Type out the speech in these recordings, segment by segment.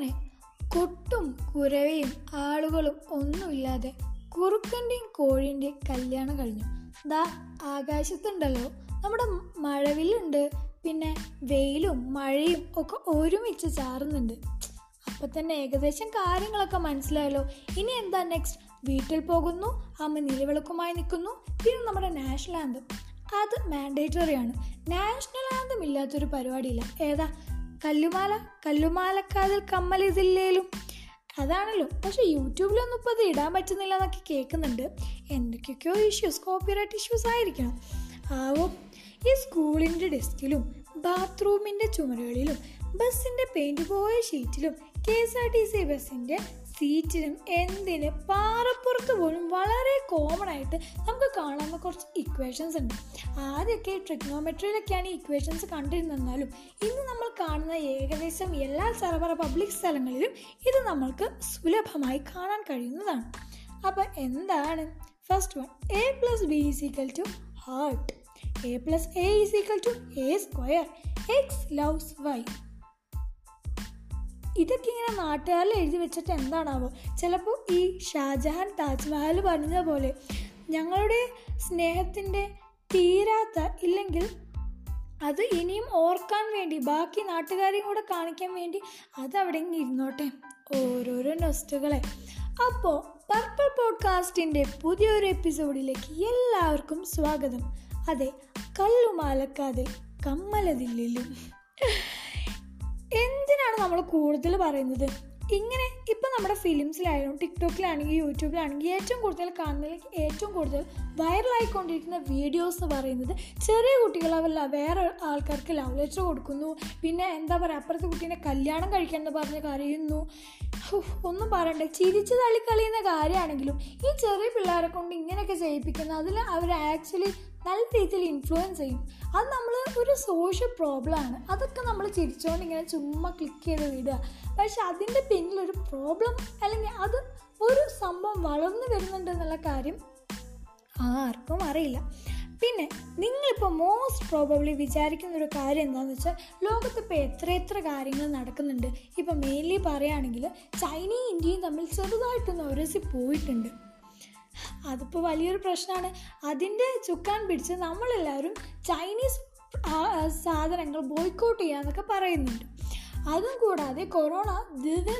അങ്ങനെ കൊട്ടും കുരവയും ആളുകളും ഒന്നുമില്ലാതെ കുറുക്കന്റെയും കോഴിന്റെയും കല്യാണം കഴിഞ്ഞു. ദാ ആകാശത്തുണ്ടല്ലോ. നമ്മുടെ മഴവിലുണ്ട് പിന്നെ വെയിലും മഴയും ഒക്കെ ഒരുമിച്ച് ചാറുന്നുണ്ട്. അപ്പോൾ തന്നെ ഏകദേശം കാര്യങ്ങളൊക്കെ മനസ്സിലായല്ലോ. ഇനി എന്താ നെക്സ്റ്റ് വീട്ടിൽ പോകുന്നു അമ്മ നിലവിളക്കുമായി നിൽക്കുന്നു. പിന്നെ നമ്മുടെ നാഷണൽ ആന്തം അത് മാൻഡേറ്ററി ആണ്. നാഷണൽ ആന്തം ഇല്ലാത്തൊരു പരിപാടിയില്ല. ഏതാ? കല്ലുമാല കല്ലുമാലക്കാതിൽ കമ്മലിതില്ലേലും അതാണല്ലോ. പക്ഷെ യൂട്യൂബിലൊന്നും ഇപ്പോൾ അത് ഇടാൻ പറ്റുന്നില്ല എന്നൊക്കെ കേൾക്കുന്നുണ്ട്. എന്തൊക്കെയൊക്കെയോ ഇഷ്യൂസ് കോപ്പിറൈറ്റ് ഇഷ്യൂസ് ആയിരിക്കണം. ആവും ഈ സ്കൂളിന്റെ ഡെസ്കിലും ബാത്റൂമിന്റെ ചുമരുകളിലും ബസ്സിന്റെ പെയിന്റ് പോയ ഷീറ്റിലും K S R T C ബസ്സിന്റെ സീറ്റിലും എന്തിന് പാറപ്പുറത്ത് പോലും വളരെ കോമൺ ആയിട്ട് നമുക്ക് കാണാവുന്ന കുറച്ച് ഇക്വേഷൻസ് ഉണ്ട്. ആദ്യമൊക്കെ ട്രിഗ്നോമെട്രിയിലൊക്കെയാണ് ഈ ഇക്വേഷൻസ് കണ്ടിരുന്നാലും ഇന്ന് നമ്മൾ കാണുന്ന ഏകദേശം എല്ലാ സർവർ പബ്ലിക് സ്ഥലങ്ങളിലും ഇത് നമ്മൾക്ക് സുലഭമായി കാണാൻ കഴിയുന്നതാണ്. അപ്പം എന്താണ്? First one A plus B is equal to heart A plus A is equal to A square X loves Y ഇതൊക്കെ ഇങ്ങനെ നാട്ടുകാരിൽ എഴുതി വെച്ചിട്ട് എന്താണാവോ? ചിലപ്പോൾ ഈ ഷാജഹാൻ താജ്മഹൽ പറഞ്ഞ പോലെ ഞങ്ങളുടെ സ്നേഹത്തിന്റെ തീരാത്ത ഇല്ലെങ്കിൽ അത് ഇനിയും ഓർക്കാൻ വേണ്ടി ബാക്കി നാട്ടുകാരെയും കൂടെ കാണിക്കാൻ വേണ്ടി അതവിടെ ഇരുന്നോട്ടെ. ഓരോരോ നെസ്റ്റുകളെ അപ്പോൾ പർപ്പിൾ പോഡ്കാസ്റ്റിന്റെ പുതിയൊരു എപ്പിസോഡിലേക്ക് എല്ലാവർക്കും സ്വാഗതം. അതെ കല്ലുമാലക്കാതെ കമ്മലതില്ലിലും. നമ്മൾ കൂടുതൽ പറയുന്നത്. ഇങ്ങനെ ഇപ്പം നമ്മുടെ ഫിലിംസിലായാലും ടിക്ടോക്കിലാണെങ്കിൽ യൂട്യൂബിലാണെങ്കിൽ ഏറ്റവും കൂടുതൽ കാണുന്നതിൽ ഏറ്റവും കൂടുതൽ വൈറലായിക്കൊണ്ടിരിക്കുന്ന വീഡിയോസ് എന്ന് പറയുന്നത് ചെറിയ കുട്ടികൾ കുട്ടികളവല്ല വേറെ ആൾക്കാർക്ക് ലവ് ലെറ്റർ കൊടുക്കുന്നു. പിന്നെ എന്താ പറയുക അപ്പുറത്തെ കുട്ടീനെ കല്യാണം കഴിക്കണമെന്ന് പറഞ്ഞ് കരയുന്നു. ഒന്നും പറയണ്ട. ചിരിച്ചു തള്ളിക്കളിയുന്ന കാര്യമാണെങ്കിലും ഈ ചെറിയ പിള്ളേരെ കൊണ്ട് ഇങ്ങനെയൊക്കെ ചെയ്യിപ്പിക്കുന്ന അതിൽ അവർ ആക്ച്വലി നല്ല രീതിയിൽ ഇൻഫ്ലുവൻസ് ചെയ്യും. അത് നമ്മൾ ഒരു സോഷ്യൽ പ്രോബ്ലമാണ് അതൊക്കെ നമ്മൾ ചിരിച്ചുകൊണ്ട് ഇങ്ങനെ ചുമ്മാ ക്ലിക്ക് ചെയ്ത് വിടുക. പക്ഷെ അതിന്റെ പിന്നിലൊരു പ്രോബ്ലം അല്ലെങ്കിൽ അത് ഒരു സംഭവം വളർന്നു വരുന്നുണ്ട് എന്നുള്ള കാര്യം ആർക്കും അറിയില്ല. പിന്നെ നിങ്ങളിപ്പോൾ മോസ്റ്റ് പ്രോബബ്ലി വിചാരിക്കുന്ന ഒരു കാര്യം എന്താണെന്ന് വെച്ചാൽ ലോകത്തിപ്പോൾ എത്ര എത്ര കാര്യങ്ങൾ നടക്കുന്നുണ്ട്. ഇപ്പോൾ മെയിൻലി പറയുകയാണെങ്കിൽ ചൈനയും ഇന്ത്യയും തമ്മിൽ ചെറുതായിട്ടൊന്ന് ഉരസി പോയിട്ടുണ്ട്. അതിപ്പോൾ വലിയൊരു പ്രശ്നമാണ് അതിന്റെ ചുക്കാൻ പിടിച്ച് നമ്മളെല്ലാവരും ചൈനീസ് സാധനങ്ങൾ ബോയ്ക്കോട്ട് ചെയ്യാന്നൊക്കെ പറയുന്നുണ്ട്. അതും കൂടാതെ കൊറോണ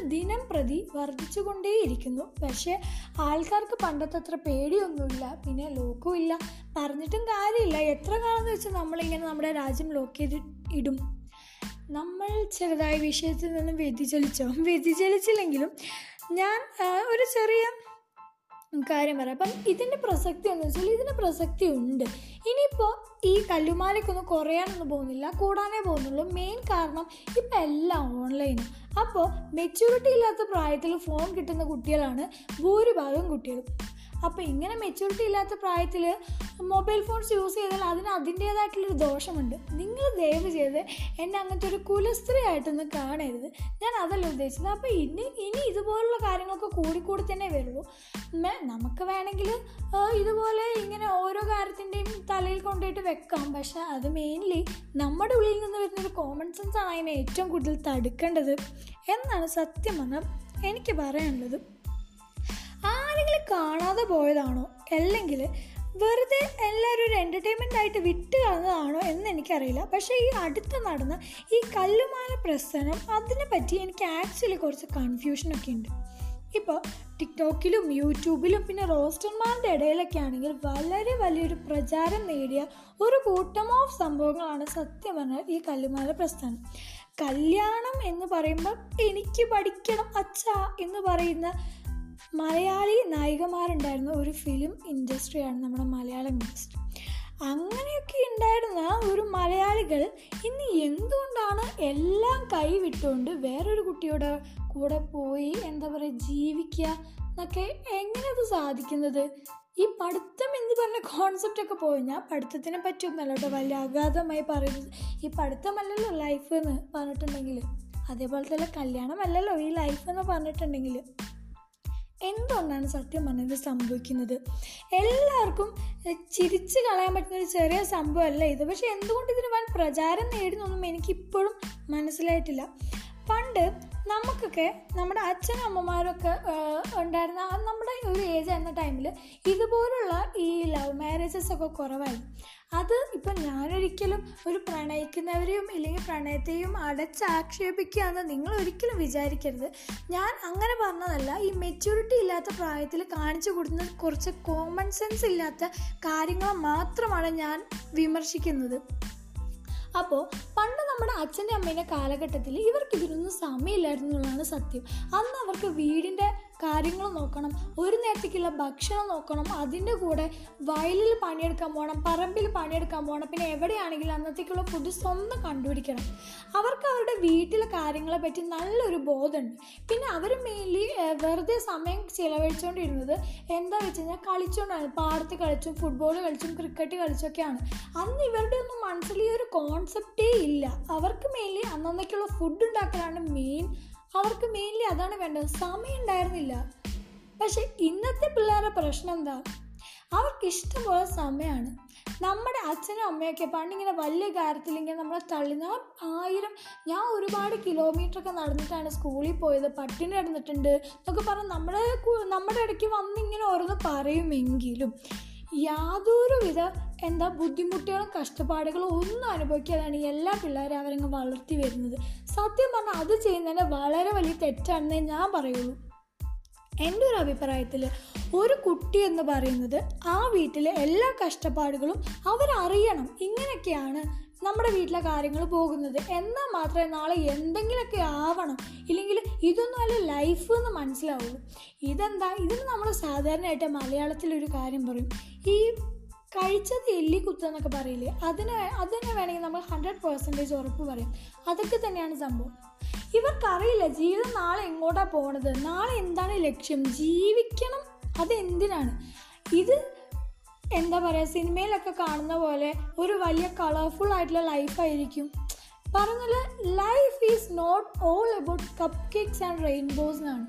ദിന പ്രതി വർദ്ധിച്ചുകൊണ്ടേയിരിക്കുന്നു. പക്ഷേ ആൾക്കാർക്ക് പണ്ടത്തെ അത്ര പേടിയൊന്നുമില്ല പിന്നെ ലോക്കും ഇല്ല. പറഞ്ഞിട്ടും കാര്യമില്ല. എത്ര കാലം എന്ന് വെച്ചാൽ നമ്മളിങ്ങനെ നമ്മുടെ രാജ്യം ലോക്ക് ചെയ്ത് ഇടും? നമ്മൾ ചെറുതായ വിഷയത്തിൽ നിന്നും വ്യതിചലിച്ചോ? വ്യതിചലിച്ചില്ലെങ്കിലും ഞാൻ ഒരു ചെറിയ കാര്യം പറയാം. അപ്പം ഇതിന്റെ പ്രസക്തി എന്ന് വെച്ചാൽ ഇതിന്റെ പ്രസക്തി ഉണ്ട്. ഇനിയിപ്പോൾ ഈ കല്ലുമാലയ്ക്കൊന്നും കുറയാനൊന്നും പോകുന്നില്ല കൂടാനേ പോകുന്നുള്ളൂ. മെയിൻ കാരണം ഇപ്പം എല്ലാം ഓൺലൈനും അപ്പോൾ മെച്യൂരിറ്റി ഇല്ലാത്ത പ്രായത്തിൽ ഫോൺ കിട്ടുന്ന കുട്ടികളാണ് ഭൂരിഭാഗം കുട്ടികളും. അപ്പോൾ ഇങ്ങനെ മെച്യൂരിറ്റി ഇല്ലാത്ത പ്രായത്തിൽ മൊബൈൽ ഫോൺസ് യൂസ് ചെയ്താൽ അതിന് അതിന്റേതായിട്ടുള്ളൊരു ദോഷമുണ്ട്. നിങ്ങൾ ദയവ് ചെയ്ത് എന്നെ അങ്ങനത്തെ ഒരു കുലസ്ത്രീ ആയിട്ടൊന്നും കാണരുത്. ഞാൻ അതല്ല ഉദ്ദേശിച്ചത്. അപ്പോൾ ഇനി ഇനി ഇതുപോലുള്ള കാര്യങ്ങളൊക്കെ കൂടിക്കൂടി തന്നെ വരുള്ളൂ. നമുക്ക് വേണമെങ്കിൽ ഇതുപോലെ ഇങ്ങനെ ഓരോ കാര്യത്തിന്റെയും തലയിൽ കൊണ്ടുപോയിട്ട് വെക്കാം. പക്ഷേ അത് മെയിൻലി നമ്മുടെ ഉള്ളിൽ നിന്ന് വരുന്നൊരു കോമൺ സെൻസാണ് അതിനെ ഏറ്റവും കൂടുതൽ തടുക്കേണ്ടത്. എന്നാണ് സത്യം പറഞ്ഞാൽ എനിക്ക് പറയാനുള്ളത്. ആരെങ്കിലും കാണാതെ പോയതാണോ? അല്ലെങ്കിൽ വെറുതെ എല്ലാവരും ഒരു എന്റർടൈൻമെന്റ് ആയിട്ട് വിട്ട് കളഞ്ഞതാണോ എന്ന് എനിക്കറിയില്ല. പക്ഷേ ഈ അടുത്ത് നടന്ന ഈ കല്ലുമാല പ്രസ്ഥാനം അതിനെ പറ്റി എനിക്ക് ആക്ച്വലി കുറച്ച് കൺഫ്യൂഷനൊക്കെ ഉണ്ട്. ഇപ്പോൾ ടിക്ടോക്കിലും യൂട്യൂബിലും പിന്നെ റോസ്റ്റർമാരുടെ ഇടയിലൊക്കെ ആണെങ്കിൽ വളരെ വലിയൊരു പ്രചാരം നേടിയ ഒരു കൂട്ടം ഓഫ് സംഭവങ്ങളാണ് സത്യം പറഞ്ഞാൽ ഈ കല്ലുമാല പ്രസ്ഥാനം കല്യാണം എന്ന് പറയുമ്പോൾ എനിക്ക് പഠിക്കണം അച്ഛ എന്ന് പറയുന്ന മലയാളി നായികമാരുണ്ടായിരുന്ന ഒരു ഫിലിം ഇൻഡസ്ട്രിയാണ് നമ്മുടെ മലയാളം ഇൻഡസ്ട്രി അങ്ങനെയൊക്കെ ഉണ്ടായിരുന്ന ഒരു മലയാളികൾ ഇന്ന് എന്തുകൊണ്ടാണ് എല്ലാം കൈവിട്ടുകൊണ്ട് വേറൊരു കുട്ടിയുടെ കൂടെ പോയി എന്താ പറയുക ജീവിക്കുക എന്നൊക്കെ എങ്ങനെ അത് സാധിക്കുന്നത്? ഈ പഠിത്തം എന്ന് പറഞ്ഞ കോൺസെപ്റ്റ് ഒക്കെ പോയി. ഞാൻ പഠിത്തത്തിനെ പറ്റിയൊന്നല്ല കേട്ടോ വലിയ അഗാധമായി പറയുന്നത്. ഈ പഠിത്തമല്ലല്ലോ ലൈഫ് എന്ന് പറഞ്ഞിട്ടുണ്ടെങ്കിൽ. അതേപോലെ തന്നെ കല്യാണമല്ലല്ലോ ഈ ലൈഫ് എന്ന് പറഞ്ഞിട്ടുണ്ടെങ്കിൽ. എന്തുകൊണ്ടാണ് സത്യം പറഞ്ഞത് സംഭവിക്കുന്നത്? എല്ലാവർക്കും ചിരിച്ച് കളയാൻ പറ്റുന്ന ഒരു ചെറിയ സംഭവമല്ല ഇത്. പക്ഷെ എന്തുകൊണ്ട് ഇതിന് വൻ പ്രചാരം നേടുന്നൊന്നും എനിക്കിപ്പോഴും മനസ്സിലായിട്ടില്ല. പണ്ട് നമുക്കൊക്കെ നമ്മുടെ അച്ഛനും അമ്മമാരൊക്കെ ഉണ്ടായിരുന്ന നമ്മുടെ ഒരു ഏജ് ആയിരുന്ന ടൈമിൽ ഇതുപോലുള്ള ഈ ലവ് മാരേജസ് ഒക്കെ കുറവായി അത് ഇപ്പം ഞാനൊരിക്കലും ഒരു പ്രണയിക്കുന്നവരെയും ഇല്ലെങ്കിൽ പ്രണയത്തെയും അടച്ചാക്ഷേപിക്കുകയെന്ന് നിങ്ങൾ ഒരിക്കലും വിചാരിക്കരുത്. ഞാൻ അങ്ങനെ പറഞ്ഞതല്ല ഈ മെച്യൂരിറ്റി ഇല്ലാത്ത പ്രായത്തിൽ കാണിച്ചു കൊടുക്കുന്ന കുറച്ച് കോമൺ സെൻസ് ഇല്ലാത്ത കാര്യങ്ങൾ മാത്രമാണ് ഞാൻ വിമർശിക്കുന്നത്. അപ്പോൾ പണ്ട് നമ്മുടെ അച്ഛന്റെ അമ്മേന്റെ കാലഘട്ടത്തിൽ ഇവർക്ക് ഇതിനൊന്നും സമയമില്ലായിരുന്നു എന്നുള്ളതാണ് സത്യം. അന്ന് അവർക്ക് വീടിന്റെ കാര്യങ്ങൾ നോക്കണം ഒരു നേരത്തേക്കുള്ള ഭക്ഷണം നോക്കണം അതിന്റെ കൂടെ വയലിൽ പണിയെടുക്കാൻ പോകണം പറമ്പിൽ പണിയെടുക്കാൻ പോകണം പിന്നെ എവിടെയാണെങ്കിലും അന്നത്തേക്കുള്ള ഫുഡ് സ്വന്തം കണ്ടുപിടിക്കണം. അവർക്ക് അവരുടെ വീട്ടിലെ കാര്യങ്ങളെ പറ്റി നല്ലൊരു ബോധമുണ്ട്. പിന്നെ അവർ മെയിൻലി വെറുതെ സമയം ചിലവഴിച്ചുകൊണ്ടിരുന്നത് എന്താ വെച്ച് കഴിഞ്ഞാൽ കളിച്ചുകൊണ്ടാണ് പാടത്ത് കളിച്ചും ഫുട്ബോൾ കളിച്ചും ക്രിക്കറ്റ് കളിച്ചൊക്കെയാണ്. അന്ന് ഇവരുടെ ഒന്നും മനസ്സിൽ ഈ ഒരു കോൺസെപ്റ്റേ ഇല്ല. അവർക്ക് മെയിൻലി അന്നന്നേക്കുള്ള ഫുഡ് ഉണ്ടാക്കലാണ് മെയിൻ അവർക്ക് മെയിൻലി അതാണ് വേണ്ടത്. സമയം ഉണ്ടായിരുന്നില്ല. പക്ഷെ ഇന്നത്തെ പിള്ളേരുടെ പ്രശ്നം എന്താ? അവർക്ക് ഇഷ്ടമുള്ള സമയമാണ് നമ്മുടെ അച്ഛനും അമ്മയൊക്കെ പണ്ടിങ്ങനെ വലിയ കാര്യത്തിൽ ഇങ്ങനെ നമ്മളെ തള്ളി. ഞാൻ ആയിരം ഞാൻ ഒരുപാട് കിലോമീറ്റർ ഒക്കെ നടന്നിട്ടാണ് സ്കൂളിൽ പോയത്. പട്ടിണി നടന്നിട്ടുണ്ട് എന്നൊക്കെ പറഞ്ഞ് നമ്മുടെ നമ്മുടെ ഇടയ്ക്ക് വന്നിങ്ങനെ ഓരോന്ന് പറയുമെങ്കിലും യാതൊരുവിധ എന്താ ബുദ്ധിമുട്ടുകളും കഷ്ടപ്പാടുകളും ഒന്നും അനുഭവിക്കാതാണ് എല്ലാ പിള്ളേരും അവരങ്ങ് വളർത്തി വരുന്നത്. സത്യം പറഞ്ഞാൽ അത് ചെയ്യുന്നതിന് വളരെ വലിയ തെറ്റാണെന്നേ ഞാൻ പറയുള്ളൂ. എന്റെ ഒരു അഭിപ്രായത്തിൽ ഒരു കുട്ടി എന്ന് പറയുന്നത് ആ വീട്ടിലെ എല്ലാ കഷ്ടപ്പാടുകളും അവരറിയണം. ഇങ്ങനെയൊക്കെയാണ് നമ്മുടെ വീട്ടിലെ കാര്യങ്ങൾ പോകുന്നത്. എന്നാൽ മാത്രമേ നാളെ എന്തെങ്കിലുമൊക്കെ ആവണം. ഇല്ലെങ്കിൽ ഇതൊന്നും അല്ല ലൈഫ് എന്ന് മനസ്സിലാവുള്ളൂ. ഇതെന്താ? ഇതിന് നമ്മൾ സാധാരണയായിട്ട് മലയാളത്തിലൊരു കാര്യം പറയും. ഈ കഴിച്ചത് എല്ലി കുത്തെന്നൊക്കെ പറയില്ലേ? അതിന് അതിനെ വേണമെങ്കിൽ നമ്മൾ ഹൺഡ്രഡ് പേഴ്സന്റേജ് ഉറപ്പ് പറയും. അതൊക്കെ തന്നെയാണ് സംഭവം. ഇവർക്കറിയില്ല ജീവിതം നാളെ എങ്ങോട്ടാണ് പോണത്? നാളെ എന്താണ് ലക്ഷ്യം? ജീവിക്കണം? അതെന്തിനാണ്? ഇത് എന്താ പറയുക സിനിമയിലൊക്കെ കാണുന്ന പോലെ ഒരു വലിയ കളർഫുൾ ആയിട്ടുള്ള ലൈഫായിരിക്കും പറഞ്ഞാൽ life is not all about cupcakes and rainbows എന്നാണ്.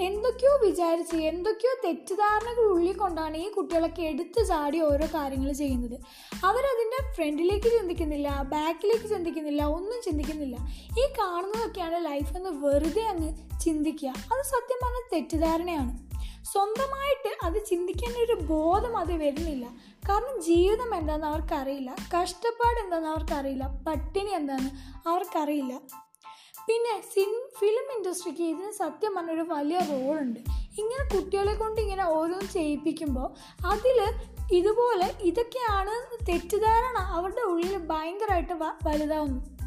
എന്തൊക്കെയോ വിചാരിച്ച് എന്തൊക്കെയോ തെറ്റിദ്ധാരണകൾ ഉള്ളിൽ കൊണ്ടാണ് ഈ കുട്ടികളൊക്കെ എടുത്തു ചാടി ഓരോ കാര്യങ്ങൾ ചെയ്യുന്നത്. അവരതിന്റെ ഫ്രണ്ടിലേക്ക് ചിന്തിക്കുന്നില്ല ബാക്കിലേക്ക് ചിന്തിക്കുന്നില്ല ഒന്നും ചിന്തിക്കുന്നില്ല. ഈ കാണുന്നതൊക്കെയാണ് ലൈഫ് എന്ന് വെറുതെ അങ്ങ് ചിന്തിക്കുക. അത് സത്യം പറഞ്ഞ തെറ്റിദ്ധാരണയാണ്. സ്വന്തമായിട്ട് അത് ചിന്തിക്കാൻ ഒരു ബോധം അത് വരുന്നില്ല. കാരണം ജീവിതം എന്താണെന്ന് അവർക്കറിയില്ല കഷ്ടപ്പാട് എന്താണെന്ന് അവർക്കറിയില്ല പട്ടിണി എന്താണെന്ന് അവർക്കറിയില്ല. പിന്നെ സിൻ ഫിലിം ഇൻഡസ്ട്രിക്ക് ഇതിന് സത്യം പറഞ്ഞൊരു വലിയ റോളുണ്ട്. ഇങ്ങനെ കുട്ടികളെ കൊണ്ട് ഇങ്ങനെ ഓരോന്ന് ചെയ്യിപ്പിക്കുമ്പോൾ അതിൽ ഇതുപോലെ ഇതൊക്കെയാണ് തെറ്റിദ്ധാരണ അവരുടെ ഉള്ളിൽ ഭയങ്കരമായിട്ട് വലുതാവുന്നു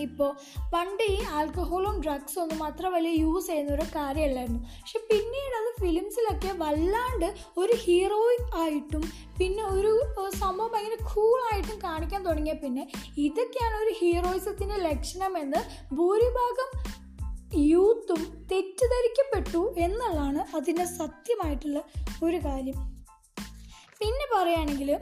ഇപ്പോൾ പണ്ട് ഈ ആൽക്കഹോളും ഡ്രഗ്സും ഒന്നും അത്ര വലിയ യൂസ് ചെയ്യുന്ന ഒരു കാര്യമല്ലായിരുന്നു. പക്ഷെ പിന്നീട് അത് ഫിലിംസിലൊക്കെ വല്ലാണ്ട് ഒരു ഹീറോയിക് ആയിട്ടും പിന്നെ ഒരു സംഭവം ഭയങ്കര കൂളായിട്ടും കാണിക്കാൻ തുടങ്ങിയ പിന്നെ ഇതൊക്കെയാണ് ഒരു ഹീറോയിസത്തിന്റെ ലക്ഷണമെന്ന് ഭൂരിഭാഗം യൂത്തും തെറ്റിദ്ധരിക്കപ്പെട്ടു എന്നുള്ളതാണ് അതിന്റെ സത്യമായിട്ടുള്ള ഒരു കാര്യം. പിന്നെ പറയുകയാണെങ്കിൽ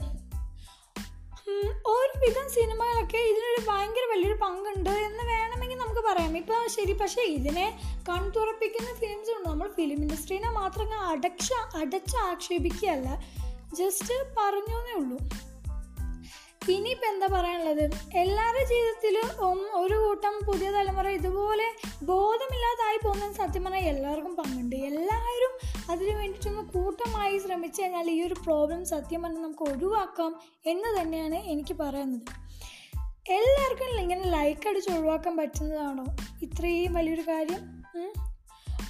ഒരുവിധം സിനിമകളൊക്കെ ഇതിനൊരു ഭയങ്കര വലിയൊരു പങ്കുണ്ട് എന്ന് വേണമെങ്കിൽ നമുക്ക് പറയാം. ഇപ്പോൾ ശരി പക്ഷേ ഇതിനെ കൺതുറപ്പിക്കുന്ന ഫിലിംസ് ഉണ്ട്. നമ്മൾ ഫിലിം ഇൻഡസ്ട്രീനെ മാത്രം അടച്ച അടച്ച് ആക്ഷേപിക്കുകയല്ല ജസ്റ്റ് പറഞ്ഞു എന്നേ ഉള്ളൂ. ഇനിയിപ്പോൾ എന്താ പറയാനുള്ളത്? എല്ലാവരുടെ ജീവിതത്തിലും ഒരു കൂട്ടം പുതിയ തലമുറ ഇതുപോലെ ബോധമില്ലാതായി പോകുന്ന സത്യം പറഞ്ഞാൽ എല്ലാവർക്കും പങ്കുണ്ട്. എല്ലാവരും അതിനു വേണ്ടിയിട്ടൊന്ന് കൂട്ടമായി ശ്രമിച്ചു കഴിഞ്ഞാൽ ഈ ഒരു പ്രോബ്ലം സത്യം പറഞ്ഞാൽ നമുക്ക് ഒഴിവാക്കാം എന്ന് തന്നെയാണ് എനിക്ക് പറയുന്നത്. എല്ലാവർക്കും ഇങ്ങനെ ലൈക്ക് അടിച്ച് ഒഴിവാക്കാൻ പറ്റുന്നതാണോ? ഇത്രയും വലിയൊരു കാര്യം?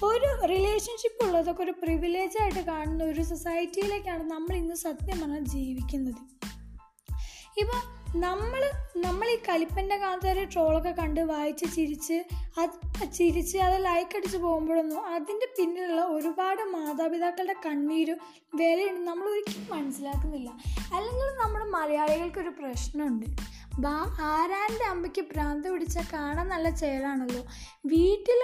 ഒരു റിലേഷൻഷിപ്പ് ഉള്ളതൊക്കെ ഒരു പ്രിവിലേജായിട്ട് കാണുന്ന ഒരു സൊസൈറ്റിയിലേക്കാണ് നമ്മൾ ഇന്ന് സത്യം പറഞ്ഞാൽ ജീവിക്കുന്നത്. ഇപ്പോൾ നമ്മൾ നമ്മൾ ഈ കലിപ്പന്റെ കാലത്തെ ട്രോളൊക്കെ കണ്ട് വായിച്ച് ചിരിച്ച് അത് ചിരിച്ച് അത് ലൈക്ക് അടിച്ച് പോകുമ്പോഴൊന്നും അതിന്റെ പിന്നിലുള്ള ഒരുപാട് മാതാപിതാക്കളുടെ കണ്ണീരും വിലയുണ്ട് നമ്മൾ ഒരിക്കലും മനസ്സിലാക്കുന്നില്ല. അല്ലെങ്കിൽ നമ്മുടെ മലയാളികൾക്കൊരു പ്രശ്നമുണ്ട്. ബാ ആരാന്റെ അമ്മയ്ക്ക് ഭ്രാന്ത് പിടിച്ച കാണാൻ നല്ല ചേലാണല്ലോ? വീട്ടിൽ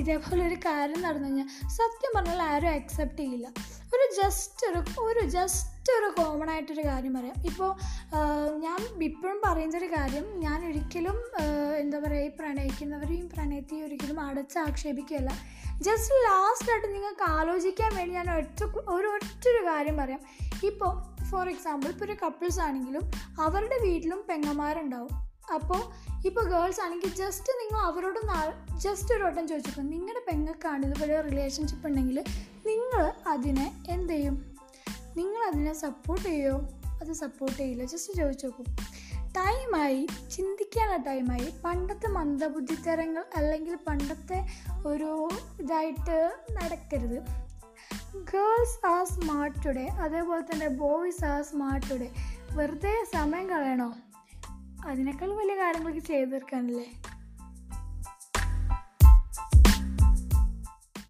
ഇതേപോലെ ഒരു കാര്യം നടന്നു കഴിഞ്ഞാൽ സത്യം പറഞ്ഞാൽ ആരും അക്സെപ്റ്റ് ചെയ്യില്ല. ഒരു ജസ്റ്റ് ഒരു ഒരു ജസ്റ്റ് ഒരു കോമൺ ആയിട്ടൊരു കാര്യം പറയാം. ഇപ്പോൾ ഞാൻ ഇപ്പോഴും പറയുന്നൊരു കാര്യം ഞാൻ ഒരിക്കലും എന്താ പറയുക ഈ പ്രണയിക്കുന്നവരെയും പ്രണയത്തെയും ഒരിക്കലും അടച്ചാക്ഷേപിക്കുകയല്ല. ജസ്റ്റ് ലാസ്റ്റായിട്ട് നിങ്ങൾക്ക് ആലോചിക്കാൻ വേണ്ടി ഞാൻ ഒറ്റ ഒരു ഒറ്റൊരു കാര്യം പറയാം. ഇപ്പോൾ ഫോർ എക്സാമ്പിൾ ഇപ്പോൾ ഒരു കപ്പിൾസ് ആണെങ്കിലും അവരുടെ വീട്ടിലും പെങ്ങന്മാരുണ്ടാവും. അപ്പോൾ ഇപ്പോൾ ഗേൾസ് ആണെങ്കിൽ ജസ്റ്റ് നിങ്ങൾ അവരോട് ജസ്റ്റ് ഒരു വട്ടം ചോദിച്ചു നിങ്ങളുടെ പെങ്ങൾക്കാണ് ഇതുപോലെ റിലേഷൻഷിപ്പ് ഉണ്ടെങ്കിൽ നിങ്ങൾ അതിനെ എന്ത് ചെയ്യും? നിങ്ങൾ അതിനെ സപ്പോർട്ട് ചെയ്യോ? അത് സപ്പോർട്ട് ചെയ്യില്ല. ജസ്റ്റ് ചോദിച്ചു നോക്കും. ടൈമായി ചിന്തിക്കാനുള്ള ടൈമായി പണ്ടത്തെ മന്ദബുദ്ധിത്തരങ്ങൾ അല്ലെങ്കിൽ പണ്ടത്തെ ഒരു ഇതായിട്ട് നടക്കരുത്. ഗേൾസ് ആർ സ്മാർട്ട് ടുഡേ അതേപോലെ തന്നെ ബോയ്സ് ആർ സ്മാർട്ട് ടുഡേ വെറുതെ സമയം കളയണോ? അതിനേക്കാൾ വലിയ കാര്യങ്ങളൊക്കെ ചെയ്തു തീർക്കാനല്ലേ